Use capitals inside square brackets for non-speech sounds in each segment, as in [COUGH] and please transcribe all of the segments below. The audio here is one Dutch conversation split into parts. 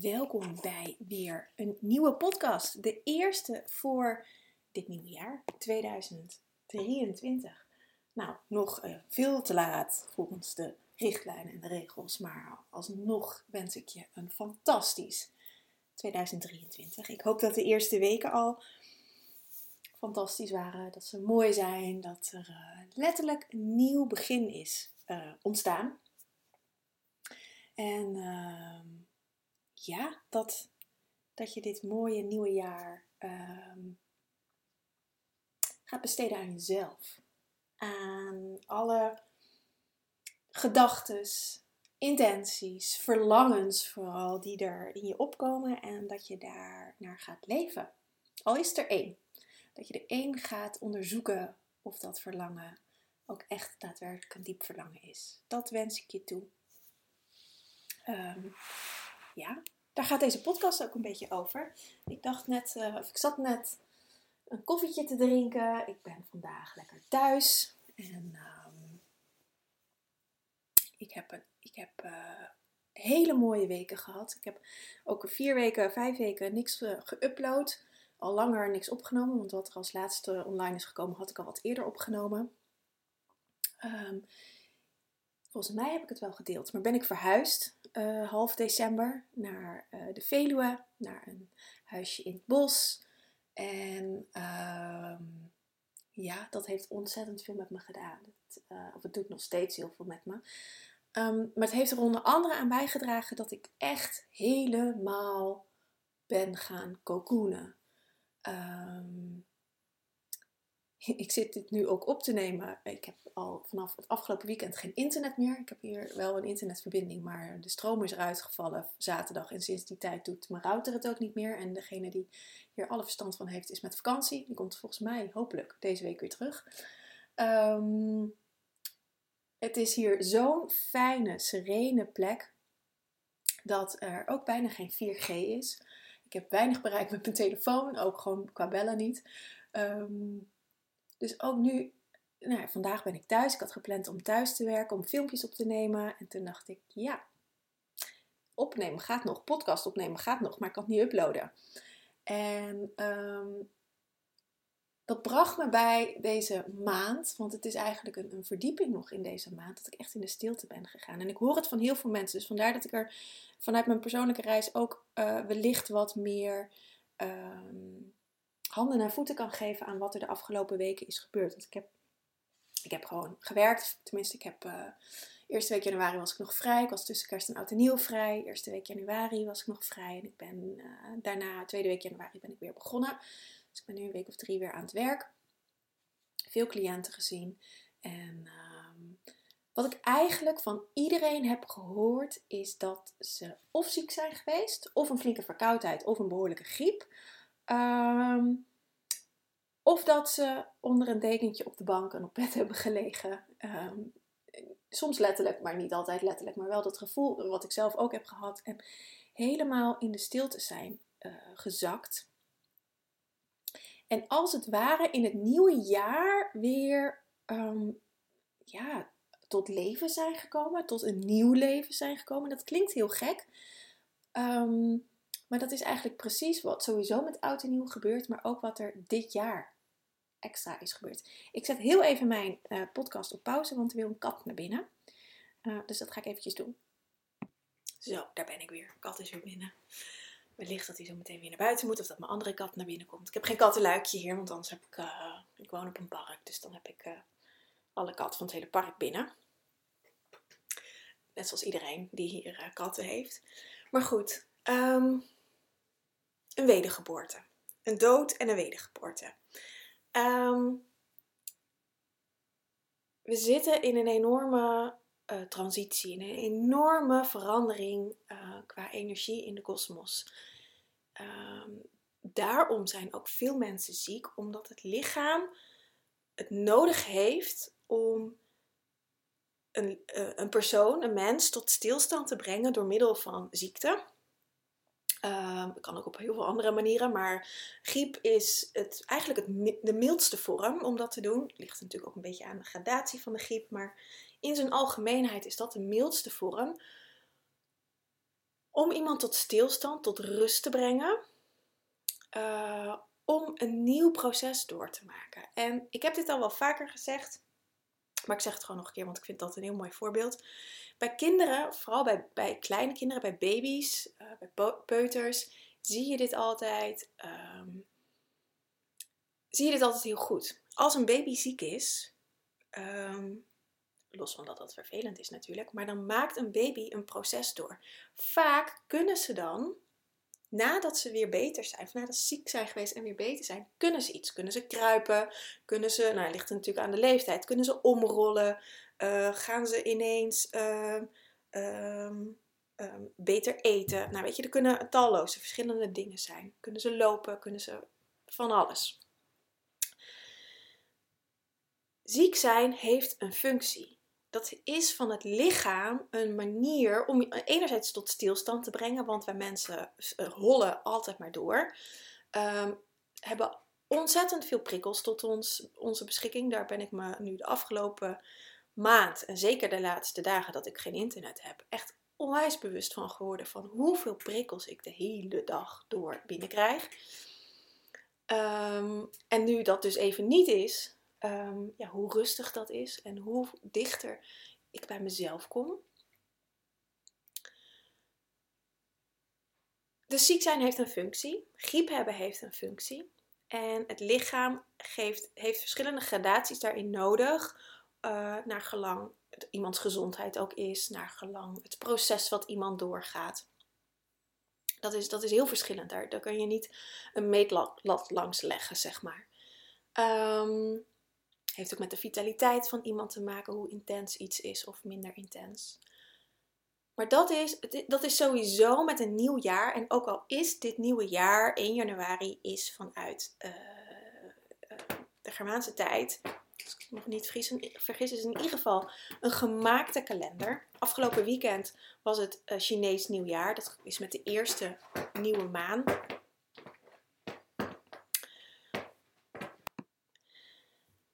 welkom bij weer een nieuwe podcast. De eerste voor dit nieuwe jaar, 2023. Nou, nog uh, veel te laat volgens de richtlijnen en de regels, maar alsnog wens ik je een fantastisch 2023. Ik hoop dat de eerste weken al fantastisch waren, dat ze mooi zijn, dat er uh, letterlijk een nieuw begin is uh, ontstaan. En ehm, ja, dat, dat je dit mooie nieuwe jaar uh, gaat besteden aan jezelf. Aan alle gedachten, intenties, verlangens vooral die er in je opkomen en dat je daar naar gaat leven. Al is er één. Dat je er één gaat onderzoeken of dat verlangen ook echt daadwerkelijk een diep verlangen is. Dat wens ik je toe. Um, ja, daar gaat deze podcast ook een beetje over. Ik dacht net, uh, of ik zat net een koffietje te drinken. Ik ben vandaag lekker thuis. En um, ik heb, een, ik heb uh, hele mooie weken gehad. Ik heb ook vier weken, vijf weken niks uh, geüpload. Al langer niks opgenomen. Want wat er als laatste online is gekomen, had ik al wat eerder opgenomen. Um, volgens mij heb ik het wel gedeeld. Maar ben ik verhuisd uh, half december naar uh, de Veluwe, naar een huisje in het bos. En uh, ja, dat heeft ontzettend veel met me gedaan. Het, uh, of het doet nog steeds heel veel met me. Um, maar het heeft er onder andere aan bijgedragen dat ik echt helemaal ben gaan cocoonen. Um, [LAUGHS] ik zit dit nu ook op te nemen. Ik heb al vanaf het afgelopen weekend geen internet meer. Ik heb hier wel een internetverbinding, maar de stroom is eruit gevallen zaterdag. En sinds die tijd doet mijn router het ook niet meer. En degene die hier alle verstand van heeft, is met vakantie. Die komt volgens mij hopelijk deze week weer terug. Um, het is hier zo'n fijne, serene plek dat er ook bijna geen 4G is. Ik heb weinig bereik met mijn telefoon, ook gewoon qua bellen niet. Um, dus ook nu, nou vandaag ben ik thuis. Ik had gepland om thuis te werken, om filmpjes op te nemen. En toen dacht ik, ja, opnemen gaat nog, podcast opnemen gaat nog, maar ik kan het niet uploaden. En um, dat bracht me bij deze maand, want het is eigenlijk een, een, verdieping nog in deze maand, dat ik echt in de stilte ben gegaan. En ik hoor het van heel veel mensen, dus vandaar dat ik er vanuit mijn persoonlijke reis ook uh, wellicht wat meer um, handen en voeten kan geven aan wat er de afgelopen weken is gebeurd. Want ik heb, ik heb gewoon gewerkt. Tenminste, ik heb. Uh, eerste week januari was ik nog vrij. Ik was tussen kerst en oud en nieuw vrij. Eerste week januari was ik nog vrij. En ik ben uh, daarna, tweede week januari, ben ik weer begonnen. Dus ik ben nu een week of drie weer aan het werk. Veel cliënten gezien. En uh, wat ik eigenlijk van iedereen heb gehoord, is dat ze of ziek zijn geweest, of een flinke verkoudheid, of een behoorlijke griep. Um, of dat ze onder een dekentje op de bank en op bed hebben gelegen. Um, soms letterlijk, maar niet altijd letterlijk. Maar wel dat gevoel wat ik zelf ook heb gehad. En helemaal in de stilte zijn uh, gezakt. En als het ware in het nieuwe jaar weer um, ja, tot leven zijn gekomen. Tot een nieuw leven zijn gekomen. Dat klinkt heel gek. Um, maar dat is eigenlijk precies wat sowieso met oud en nieuw gebeurt, maar ook wat er dit jaar extra is gebeurd. Ik zet heel even mijn uh, podcast op pauze, want er wil een kat naar binnen. Uh, dus dat ga ik eventjes doen. Zo, daar ben ik weer. Kat is weer binnen. Wellicht dat hij zo meteen weer naar buiten moet of dat mijn andere kat naar binnen komt. Ik heb geen kattenluikje hier, want anders heb ik... Uh, ik woon op een park, dus dan heb ik alle katten van het hele park binnen. Net zoals iedereen die hier katten heeft. Maar goed, um, een wedergeboorte. Een dood en een wedergeboorte. Um, we zitten in een enorme uh, transitie, in een enorme verandering uh, qua energie in de kosmos. Um, daarom zijn ook veel mensen ziek, omdat het lichaam het nodig heeft om een, uh, een persoon, een mens, tot stilstand te brengen door middel van ziekte. Uh, kan ook op heel veel andere manieren, maar griep is het, eigenlijk het, de mildste vorm om dat te doen. Ligt natuurlijk ook een beetje aan de gradatie van de griep, maar in zijn algemeenheid is dat de mildste vorm. om iemand tot stilstand, tot rust te brengen. Uh, om een nieuw proces door te maken. En ik heb dit al wel vaker gezegd, maar ik zeg het gewoon nog een keer, want ik vind dat een heel mooi voorbeeld. Bij kinderen, vooral bij, bij kleine kinderen, bij baby's, uh, bij peuters, zie je dit altijd. Um, zie je dit altijd heel goed. Als een baby ziek is, um, los van dat dat vervelend is natuurlijk, maar dan maakt een baby een proces door. Vaak kunnen ze dan nadat ze weer beter zijn, of nadat ze ziek zijn geweest en weer beter zijn, kunnen ze iets. Kunnen ze kruipen, kunnen ze, nou ligt natuurlijk aan de leeftijd, kunnen ze omrollen, uh, gaan ze ineens uh, um, um, beter eten. Nou weet je, er kunnen talloze verschillende dingen zijn. Kunnen ze lopen, kunnen ze van alles. Ziek zijn heeft een functie dat is van het lichaam een manier om je enerzijds tot stilstand te brengen, want wij mensen eh, hollen altijd maar door. Um, hebben ontzettend veel prikkels tot ons, onze beschikking. Daar ben ik me nu de afgelopen maand en zeker de laatste dagen dat ik geen internet heb, echt onwijs bewust van geworden van hoeveel prikkels ik de hele dag door binnenkrijg. Um, en nu dat dus even niet is, um, ja, hoe rustig dat is en hoe dichter ik bij mezelf kom. Dus ziek zijn heeft een functie, griep hebben heeft een functie. En het lichaam geeft, heeft verschillende gradaties daarin nodig, uh, naar gelang het iemands gezondheid ook is, naar gelang het proces wat iemand doorgaat. Dat is, dat is heel verschillend, daar, daar kun je niet een meetlat langs leggen, zeg maar. Um, heeft ook met de vitaliteit van iemand te maken, hoe intens iets is of minder intens. Maar dat is, dat is sowieso met een nieuw jaar. En ook al is dit nieuwe jaar, 1 januari, is vanuit uh, uh, de Germaanse tijd. Als ik niet vergis, vergis, is in ieder geval een gemaakte kalender. Afgelopen weekend was het uh, Chinees nieuwjaar. Dat is met de eerste nieuwe maan.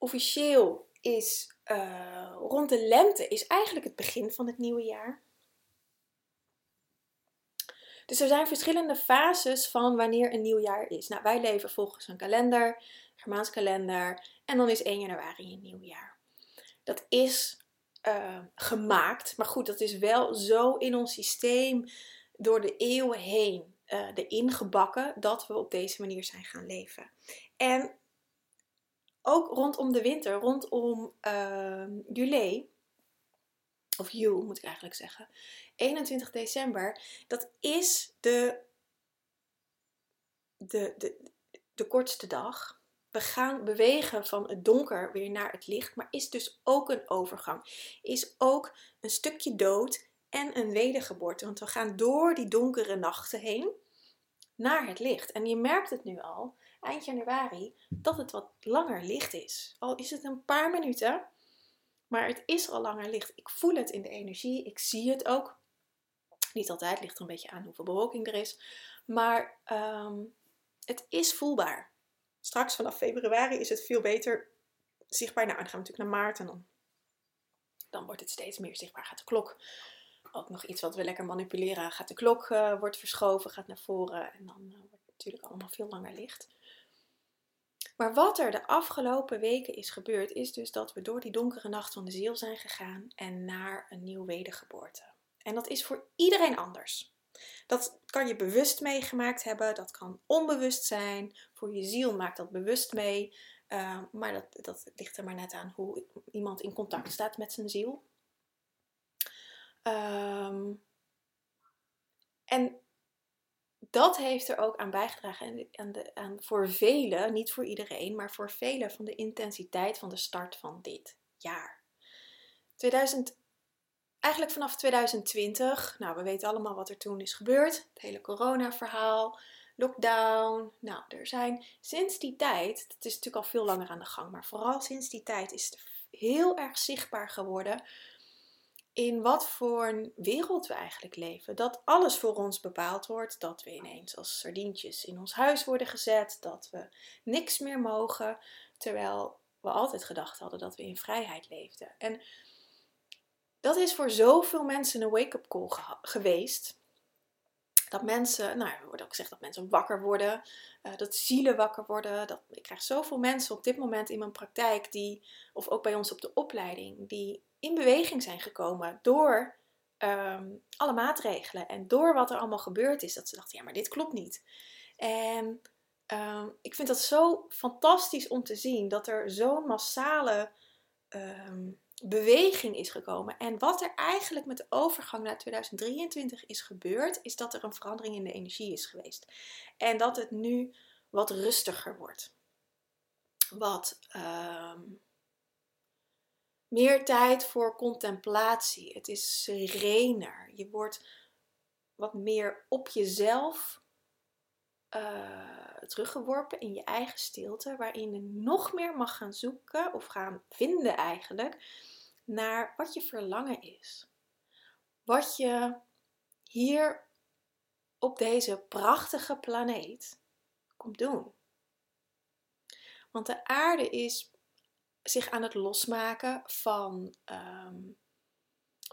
Officieel is uh, rond de lente is eigenlijk het begin van het nieuwe jaar. Dus er zijn verschillende fases van wanneer een nieuw jaar is. Nou, wij leven volgens een kalender, Germaans kalender, en dan is 1 januari een nieuw jaar. Dat is uh, gemaakt, maar goed, dat is wel zo in ons systeem door de eeuwen heen uh, erin dat we op deze manier zijn gaan leven. En ook rondom de winter, rondom uh, juli, of jul moet ik eigenlijk zeggen, 21 december, dat is de, de, de, de kortste dag. We gaan bewegen van het donker weer naar het licht, maar is dus ook een overgang. Is ook een stukje dood en een wedergeboorte. Want we gaan door die donkere nachten heen naar het licht. En je merkt het nu al eind januari dat het wat langer licht is. Al is het een paar minuten, maar het is al langer licht. Ik voel het in de energie, ik zie het ook. Niet altijd, ligt er een beetje aan hoeveel bewolking er is. Maar ehm, het is voelbaar. Straks vanaf februari is het veel beter zichtbaar. Nou, dan gaan we natuurlijk naar maart en dan, dan wordt het steeds meer zichtbaar. Gaat de klok ook nog iets wat we lekker manipuleren. Gaat de klok uh, wordt verschoven, gaat naar voren en dan uh, wordt het natuurlijk allemaal veel langer licht. Maar wat er de afgelopen weken is gebeurd, is dus dat we door die donkere nacht van de ziel zijn gegaan en naar een nieuw wedergeboorte. En dat is voor iedereen anders. Dat kan je bewust meegemaakt hebben, dat kan onbewust zijn. Voor je ziel maakt dat bewust mee. Uh, maar dat, dat ligt er maar net aan hoe iemand in contact staat met zijn ziel. Um, en dat heeft er ook aan bijgedragen. En, de, aan voor velen, niet voor iedereen, maar voor velen van de intensiteit van de start van dit jaar. 2000, eigenlijk vanaf 2020, nou we weten allemaal wat er toen is gebeurd. Het hele corona-verhaal, lockdown. Nou, er zijn sinds die tijd, dat is natuurlijk al veel langer aan de gang, maar vooral sinds die tijd is het heel erg zichtbaar geworden in wat voor wereld we eigenlijk leven. Dat alles voor ons bepaald wordt. Dat we ineens als sardientjes in ons huis worden gezet. Dat we niks meer mogen. Terwijl we altijd gedacht hadden dat we in vrijheid leefden. En dat is voor zoveel mensen een wake-up call geweest. dat mensen, nou, er wordt ook gezegd dat mensen wakker worden, uh, dat zielen wakker worden. Dat, ik krijg zoveel mensen op dit moment in mijn praktijk, die, of ook bij ons op de opleiding, die in beweging zijn gekomen door ehm, alle maatregelen en door wat er allemaal gebeurd is. Dat ze dachten, ja, maar dit klopt niet. En ehm, ik vind dat zo fantastisch om te zien dat er zo'n massale ehm, beweging is gekomen. En wat er eigenlijk met de overgang naar 2023 is gebeurd, is dat er een verandering in de energie is geweest. En dat het nu wat rustiger wordt. Wat meer tijd voor contemplatie. Het is serener. Je wordt wat meer op jezelf uh, teruggeworpen in je eigen stilte, waarin je nog meer mag gaan zoeken of gaan vinden eigenlijk naar wat je verlangen is. Wat je hier op deze prachtige planeet komt doen. Want de aarde is zich aan het losmaken van, um,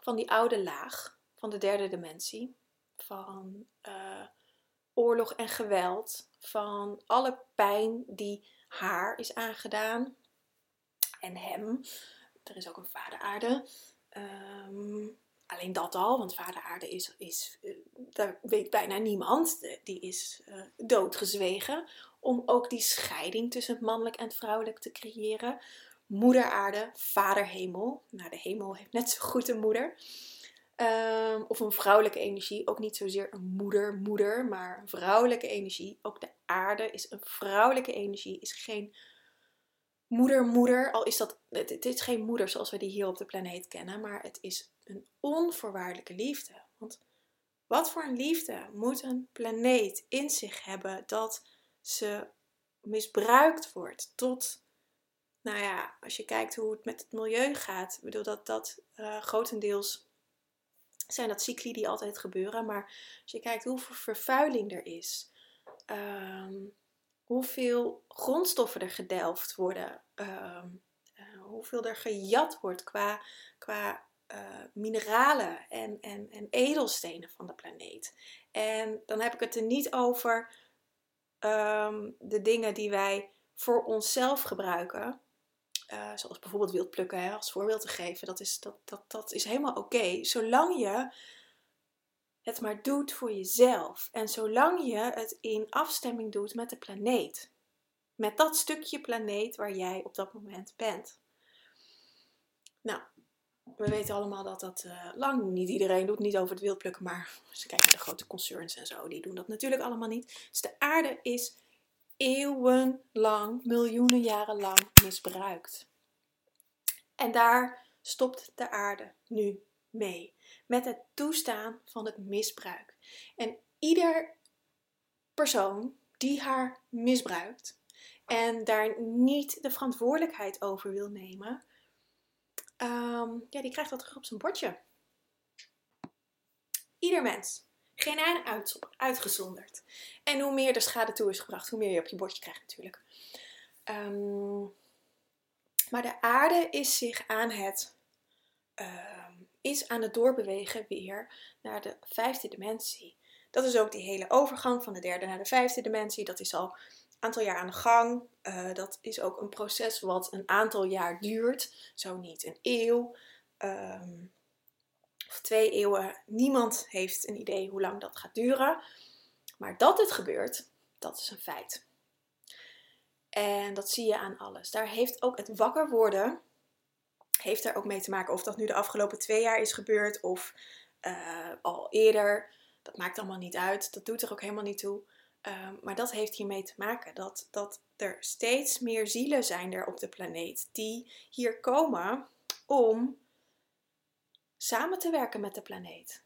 van die oude laag, van de derde dimensie, van uh, oorlog en geweld, van alle pijn die haar is aangedaan en hem. Er is ook een vader aarde. Ehm, alleen dat al, want vader aarde is, is uh, daar weet bijna niemand. Die is uh, doodgezwegen. Om ook die scheiding tussen het mannelijk en het vrouwelijk te creëren. Moeder aarde, vader hemel. Nou, de hemel heeft net zo goed een moeder. Um, of een vrouwelijke energie. Ook niet zozeer een moeder, moeder, maar vrouwelijke energie. Ook de aarde is een vrouwelijke energie, is geen moeder, moeder. Al is dat, het is geen moeder zoals we die hier op de planeet kennen, maar het is een onvoorwaardelijke liefde. Want wat voor een liefde moet een planeet in zich hebben dat ze misbruikt wordt tot, nou ja, als je kijkt hoe het met het milieu gaat, ik bedoel dat dat uh, grotendeels zijn dat cycli die altijd gebeuren. Maar als je kijkt hoeveel vervuiling er is, ehm, hoeveel grondstoffen er gedelft worden, ehm, eh, hoeveel er gejat wordt qua, qua uh, mineralen en, en, en edelstenen van de planeet. En dan heb ik het er niet over um, de dingen die wij voor onszelf gebruiken. Uh, zoals bijvoorbeeld wild plukken, hè, als voorbeeld te geven, dat is, dat, dat, dat is helemaal oké. Zolang je het maar doet voor jezelf. En zolang je het in afstemming doet met de planeet. Met dat stukje planeet waar jij op dat moment bent. Nou, we weten allemaal dat dat uh, lang niet iedereen doet. Niet over het wildplukken, maar je kijkt naar de grote concerns en zo, die doen dat natuurlijk allemaal niet. Dus de aarde is eeuwenlang, miljoenen jaren lang misbruikt. En daar stopt de aarde nu mee. Met het toestaan van het misbruik. En ieder persoon die haar misbruikt en daar niet de verantwoordelijkheid over wil nemen, ehm, ja, die krijgt dat terug op zijn bordje. Ieder mens. Geen een uitgezonderd. En hoe meer de schade toe is gebracht, hoe meer je op je bordje krijgt natuurlijk. Ehm, maar de aarde is zich aan het, uh, is aan het doorbewegen weer naar de vijfde dimensie. Dat is ook die hele overgang van de derde naar de vijfde dimensie. Dat is al een aantal jaar aan de gang. Uh, dat is ook een proces wat een aantal jaar duurt. Zo niet een eeuw. Um, of twee eeuwen. Niemand heeft een idee hoe lang dat gaat duren. Maar dat het gebeurt, dat is een feit. En dat zie je aan alles. Daar heeft ook het wakker worden, heeft daar ook mee te maken. Of dat nu de afgelopen twee jaar is gebeurd of uh, al eerder. Dat maakt allemaal niet uit. Dat doet er ook helemaal niet toe. Uh, maar dat heeft hiermee te maken. Dat, dat er steeds meer zielen zijn er op de planeet die hier komen om samen te werken met de planeet.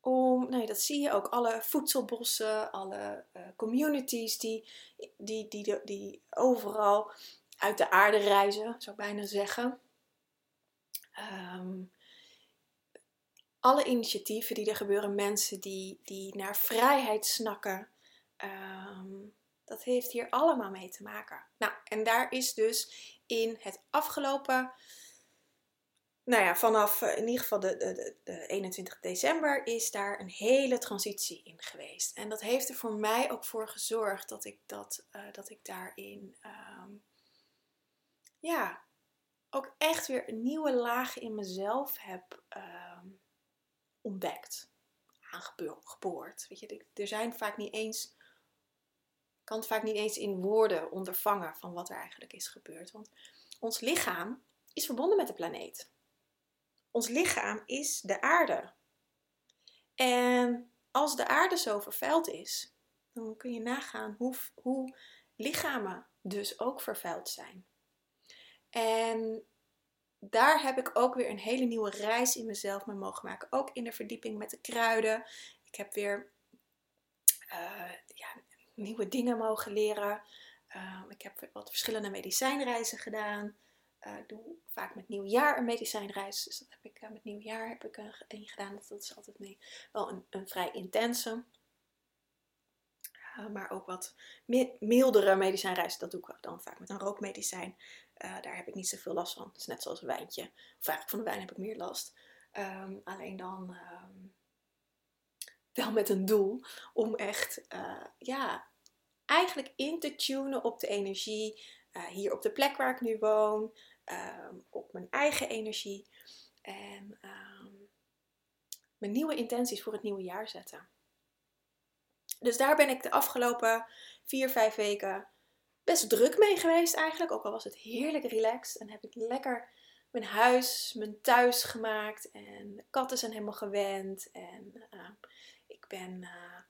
Om, nee, dat zie je ook, alle voedselbossen, alle uh, communities die, die, die, die, overal uit de aarde reizen, zou ik bijna zeggen. Um, alle initiatieven die er gebeuren, mensen die, die naar vrijheid snakken, um, dat heeft hier allemaal mee te maken. Nou, en daar is dus in het afgelopen nou ja, vanaf eh, in ieder geval de, de, de 21 december is daar een hele transitie in geweest. En dat heeft er voor mij ook voor gezorgd dat ik, dat, uh, dat ik daarin um, ja, ook echt weer een nieuwe laag in mezelf heb um, ontdekt. Aangeboord. Weet je, er zijn vaak niet eens kan het vaak niet eens in woorden ondervangen van wat er eigenlijk is gebeurd. Want ons lichaam is verbonden met de planeet. Ons lichaam is de aarde. En als de aarde zo vervuild is, dan kun je nagaan hoe, hoe lichamen dus ook vervuild zijn. En daar heb ik ook weer een hele nieuwe reis in mezelf mee mogen maken. Ook in de verdieping met de kruiden. Ik heb weer uh, ja, nieuwe dingen mogen leren. Uh, ik heb wat verschillende medicijnreizen gedaan. Uh, doe vaak met nieuwjaar een medicijnreis. Dus dat heb ik uh, met nieuwjaar heb ik een gedaan. Dat, is altijd mee, wel een, een vrij intense. maar ook wat mildere medicijnreizen. Dat doe ik dan vaak met een rookmedicijn. daar heb ik niet zoveel last van. Het is net zoals een wijntje. Of eigenlijk van de wijn heb ik meer last. Um, alleen dan um, wel met een doel om echt, ja, eigenlijk in te tunen op de energie hier op de plek waar ik nu woon, um, op mijn eigen energie en um, mijn nieuwe intenties voor het nieuwe jaar zetten. Dus daar ben ik de afgelopen vier, vijf weken best druk mee geweest eigenlijk. Ook al was het heerlijk relaxed en heb ik lekker mijn huis, mijn thuis gemaakt. En de katten zijn helemaal gewend. En uh, ik ben uh,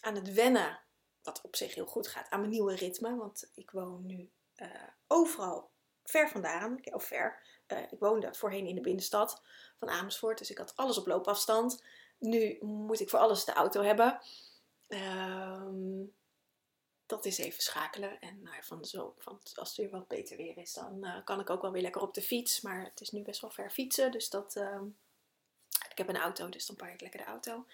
aan het wennen, wat op zich heel goed gaat, aan mijn nieuwe ritme. Want ik woon nu uh, overal ver vandaan, of ver. Uh, ik woonde voorheen in de binnenstad van Amersfoort, dus ik had alles op loopafstand. Nu moet ik voor alles de auto hebben. Um, dat is even schakelen. En nou, van zo, van, als het weer wat beter weer is, dan uh, kan ik ook wel weer lekker op de fiets. Maar het is nu best wel ver fietsen, dus dat... Uh, ik heb een auto, dus dan pak ik lekker de auto.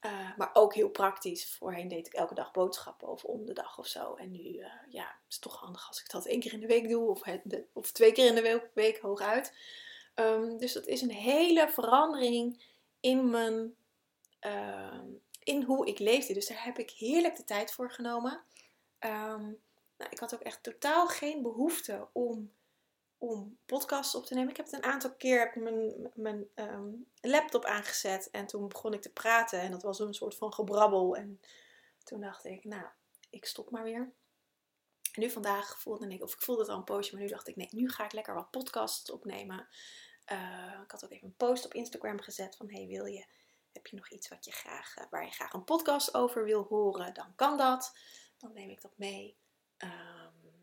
Uh, maar ook heel praktisch. Voorheen deed ik elke dag boodschappen of om de dag of zo. En nu uh, ja, is het toch handig als ik dat één keer in de week doe of, of twee keer in de week, hooguit. Um, dus dat is een hele verandering in mijn. Uh, in hoe ik leefde. Dus daar heb ik heerlijk de tijd voor genomen. Um, nou, ik had ook echt totaal geen behoefte om om podcasts op te nemen. Ik heb het een aantal keer heb mijn, mijn um, laptop aangezet en toen begon ik te praten en dat was een soort van gebrabbel. En toen dacht ik, nou, ik stop maar weer. En nu vandaag voelde ik, of ik voelde het al een poosje, maar nu dacht ik, nee, nu ga ik lekker wat podcasts opnemen. Uh, ik had ook even een post op Instagram gezet van, hey, wil je, heb je nog iets wat je graag, uh, waar je graag een podcast over wil horen? Dan kan dat. Dan neem ik dat mee. Um,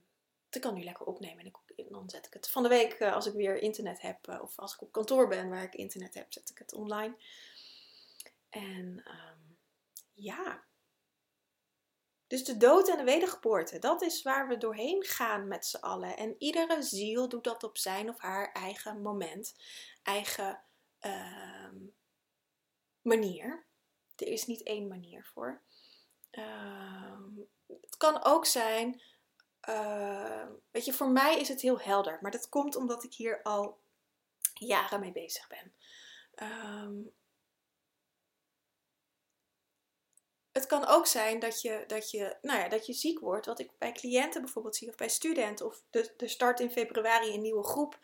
ik kan nu lekker opnemen en ik dan zet ik het van de week eh, als ik weer internet heb eh, of als ik op kantoor ben waar ik internet heb, zet ik het online. En um, ja. Dus de dood en de wedergeboorte, dat is waar we doorheen gaan met z'n allen. En iedere ziel doet dat op zijn of haar eigen moment, eigen uh, manier. Er is niet één manier voor. Uh, het kan ook zijn uh, weet je, voor mij is het heel helder. Maar dat komt omdat ik hier al jaren mee bezig ben. Um, het kan ook zijn dat je, dat, je, nou ja, dat je ziek wordt. Wat ik bij cliënten bijvoorbeeld zie, of bij studenten. Of de, de start in februari een nieuwe groep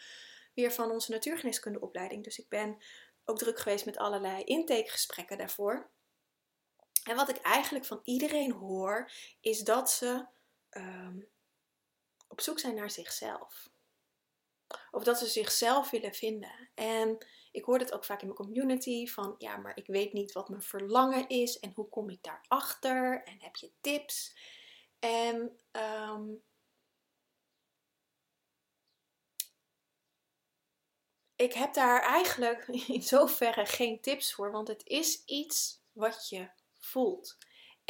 weer van onze natuurgeneeskundeopleiding. Dus ik ben ook druk geweest met allerlei intakegesprekken daarvoor. En wat ik eigenlijk van iedereen hoor, is dat ze um, op zoek zijn naar zichzelf. Of dat ze zichzelf willen vinden. En ik hoor het ook vaak in mijn community van ja, maar ik weet niet wat mijn verlangen is en hoe kom ik daarachter en heb je tips? En um, ik heb daar eigenlijk [LAUGHS] in zoverre geen tips voor, want het is iets wat je voelt.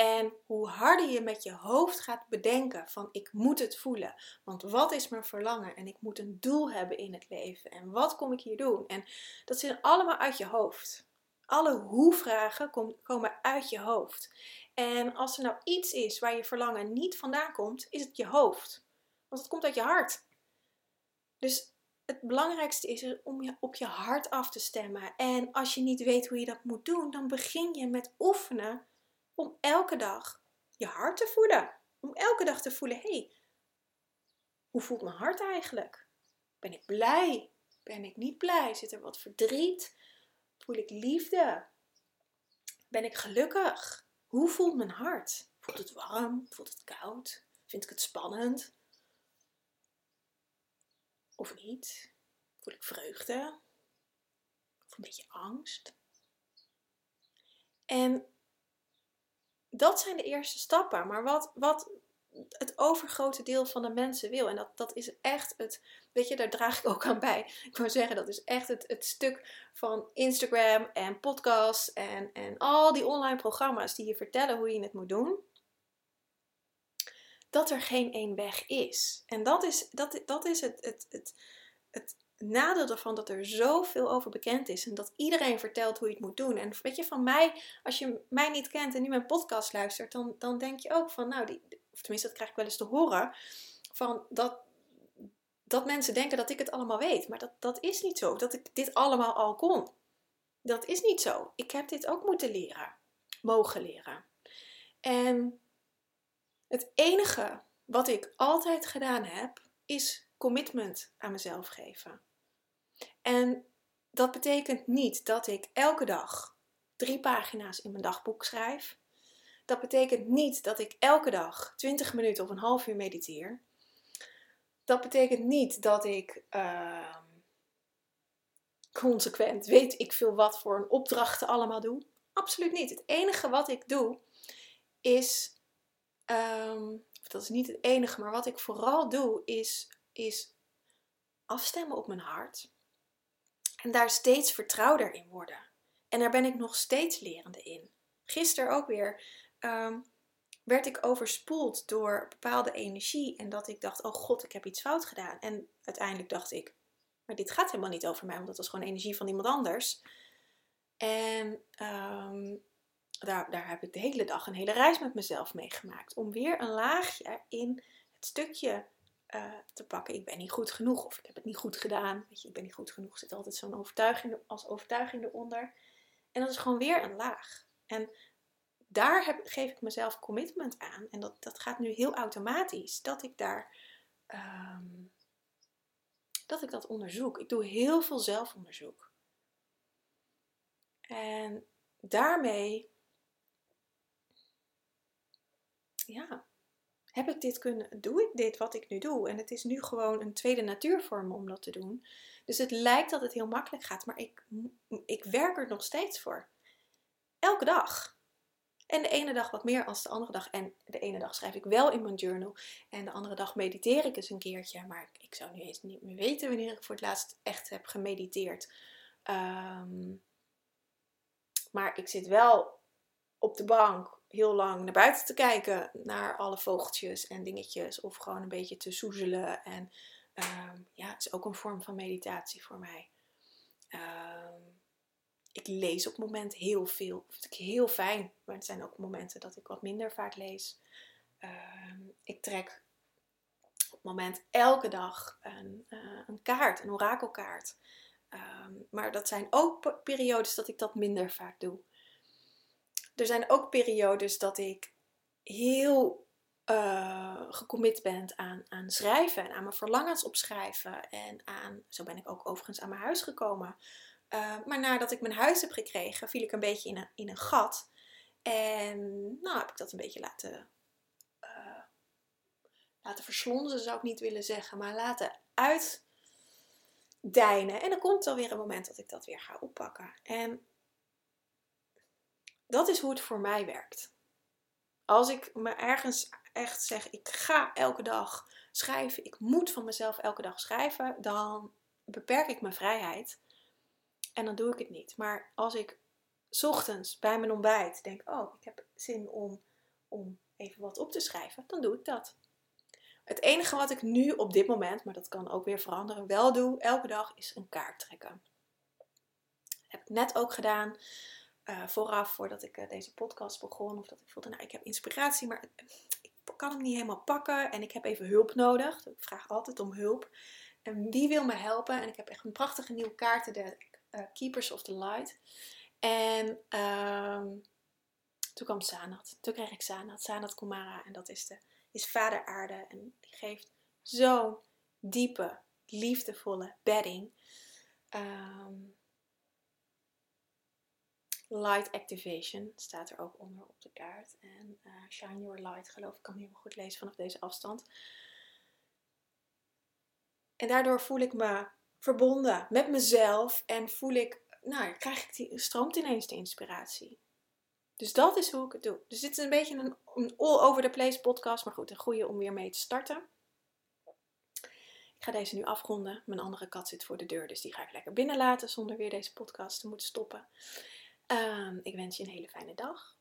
En hoe harder je met je hoofd gaat bedenken van ik moet het voelen. Want wat is mijn verlangen? En ik moet een doel hebben in het leven. En wat kom ik hier doen? En dat zit allemaal uit je hoofd. Alle hoe-vragen komen uit je hoofd. En als er nou iets is waar je verlangen niet vandaan komt, is het je hoofd. Want het komt uit je hart. Dus het belangrijkste is om je op je hart af te stemmen. En als je niet weet hoe je dat moet doen, dan begin je met oefenen om elke dag je hart te voeden. Om elke dag te voelen, hey, hoe voelt mijn hart eigenlijk? Ben ik blij? Ben ik niet blij? Zit er wat verdriet? Voel ik liefde? Ben ik gelukkig? Hoe voelt mijn hart? Voelt het warm? Voelt het koud? Vind ik het spannend? Of niet? Voel ik vreugde? Of een beetje angst? En dat zijn de eerste stappen. Maar wat, wat het overgrote deel van de mensen wil, en dat, dat is echt het, weet je, daar draag ik ook aan bij. Ik wou zeggen, dat is echt het, het stuk van Instagram en podcasts en, en al die online programma's die je vertellen hoe je het moet doen. Dat er geen één weg is. En dat is, dat, dat is het, het, het, het nadeel ervan dat er zoveel over bekend is en dat iedereen vertelt hoe je het moet doen. En weet je, van mij, als je mij niet kent en nu mijn podcast luistert, dan, dan denk je ook van, nou, die, of tenminste, dat krijg ik wel eens te horen, van dat, dat mensen denken dat ik het allemaal weet. Maar dat, dat is niet zo, dat ik dit allemaal al kon. Dat is niet zo. Ik heb dit ook moeten leren, mogen leren. En het enige wat ik altijd gedaan heb, is commitment aan mezelf geven. En dat betekent niet dat ik elke dag drie pagina's in mijn dagboek schrijf. Dat betekent niet dat ik elke dag 20 minuten of een half uur mediteer. Dat betekent niet dat ik uh, consequent weet ik veel wat voor een opdrachten allemaal doe. Absoluut niet. Het enige wat ik doe is, um, dat is niet het enige, maar wat ik vooral doe is, is afstemmen op mijn hart. En daar steeds vertrouwder in worden. En daar ben ik nog steeds lerende in. Gisteren ook weer Ehm, werd ik overspoeld door bepaalde energie. En dat ik dacht, oh god, ik heb iets fout gedaan. En uiteindelijk dacht ik, maar dit gaat helemaal niet over mij, want dat was gewoon energie van iemand anders. En ehm, daar, daar heb ik de hele dag een hele reis met mezelf meegemaakt. Om weer een laagje in het stukje uh, te pakken. Ik ben niet goed genoeg of ik heb het niet goed gedaan. Weet je, ik ben niet goed genoeg. Er zit altijd zo'n overtuiging als overtuiging eronder. En dat is gewoon weer een laag. En daar heb, geef ik mezelf commitment aan. En dat, dat gaat nu heel automatisch. Dat ik daar. Ehm, dat ik dat onderzoek. Ik doe heel veel zelfonderzoek. En daarmee. Ja, heb ik dit kunnen, doe ik dit wat ik nu doe? En het is nu gewoon een tweede natuur voor me om dat te doen. Dus het lijkt dat het heel makkelijk gaat, maar ik, ik werk er nog steeds voor. Elke dag. En de ene dag wat meer als de andere dag. En de ene dag schrijf ik wel in mijn journal. En de andere dag mediteer ik eens een keertje. Maar ik zou nu eens niet meer weten wanneer ik voor het laatst echt heb gemediteerd. Ehm, maar ik zit wel op de bank heel lang naar buiten te kijken. Naar alle vogeltjes en dingetjes. Of gewoon een beetje te soezelen. En um, ja, het is ook een vorm van meditatie voor mij. Um, ik lees op het moment heel veel. Dat vind ik heel fijn. Maar er zijn ook momenten dat ik wat minder vaak lees. Ehm, ik trek op het moment elke dag een, uh, een kaart, een orakelkaart. Maar dat zijn ook periodes dat ik dat minder vaak doe. Er zijn ook periodes dat ik heel uh, gecommit ben aan, aan schrijven en aan mijn verlangens opschrijven. En aan, zo ben ik ook overigens aan mijn huis gekomen. Eh, maar nadat ik mijn huis heb gekregen, viel ik een beetje in een, in een gat. En nou heb ik dat een beetje laten, uh, laten verslonden, zou ik niet willen zeggen, maar laten uitdijnen. En dan komt er weer een moment dat ik dat weer ga oppakken. En dat is hoe het voor mij werkt. Als ik me ergens echt zeg, ik ga elke dag schrijven, ik moet van mezelf elke dag schrijven, dan beperk ik mijn vrijheid. En dan doe ik het niet. Maar als ik ochtends bij mijn ontbijt denk, oh, ik heb zin om, om even wat op te schrijven, dan doe ik dat. Het enige wat ik nu op dit moment, maar dat kan ook weer veranderen, wel doe elke dag is een kaart trekken. Dat heb ik net ook gedaan. Uh, vooraf, voordat ik uh, deze podcast begon, of dat ik voelde, nou, ik heb inspiratie, maar ik kan hem niet helemaal pakken en ik heb even hulp nodig. Ik vraag altijd om hulp. En die wil me helpen. En ik heb echt een prachtige nieuwe kaarten, de uh, Keepers of the Light. En ehm, toen kwam Sanat. Toen kreeg ik Sanat, Sanat Kumara. En dat is, de, is vader aarde. En die geeft zo'n diepe, liefdevolle bedding. Ehm, light Activation staat er ook onder op de kaart. En uh, Shine Your Light, geloof ik, kan heel goed lezen vanaf deze afstand. En daardoor voel ik me verbonden met mezelf en voel ik, nou, krijg ik die, stroomt ineens de inspiratie. Dus dat is hoe ik het doe. Dus dit is een beetje een, een all over the place podcast, maar goed, een goede om weer mee te starten. Ik ga deze nu afronden. Mijn andere kat zit voor de deur, dus die ga ik lekker binnenlaten zonder weer deze podcast te moeten stoppen. Ehm, ik wens je een hele fijne dag.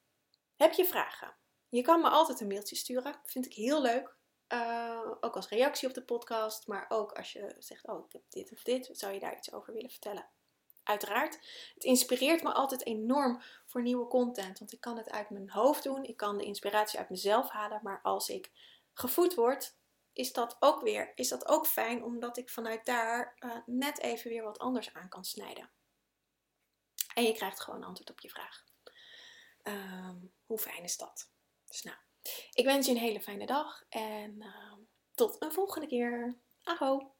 Heb je vragen? Je kan me altijd een mailtje sturen. Vind ik heel leuk. Uh, ook als reactie op de podcast, maar ook als je zegt: Oh, ik heb dit of dit, zou je daar iets over willen vertellen? Uiteraard. Het inspireert me altijd enorm voor nieuwe content, want ik kan het uit mijn hoofd doen, ik kan de inspiratie uit mezelf halen, maar als ik gevoed word, is dat ook weer is dat ook fijn, omdat ik vanuit daar uh, net even weer wat anders aan kan snijden. En je krijgt gewoon antwoord op je vraag. Um, hoe fijn is dat? Dus nou, ik wens je een hele fijne dag en uh, tot een volgende keer. Aho!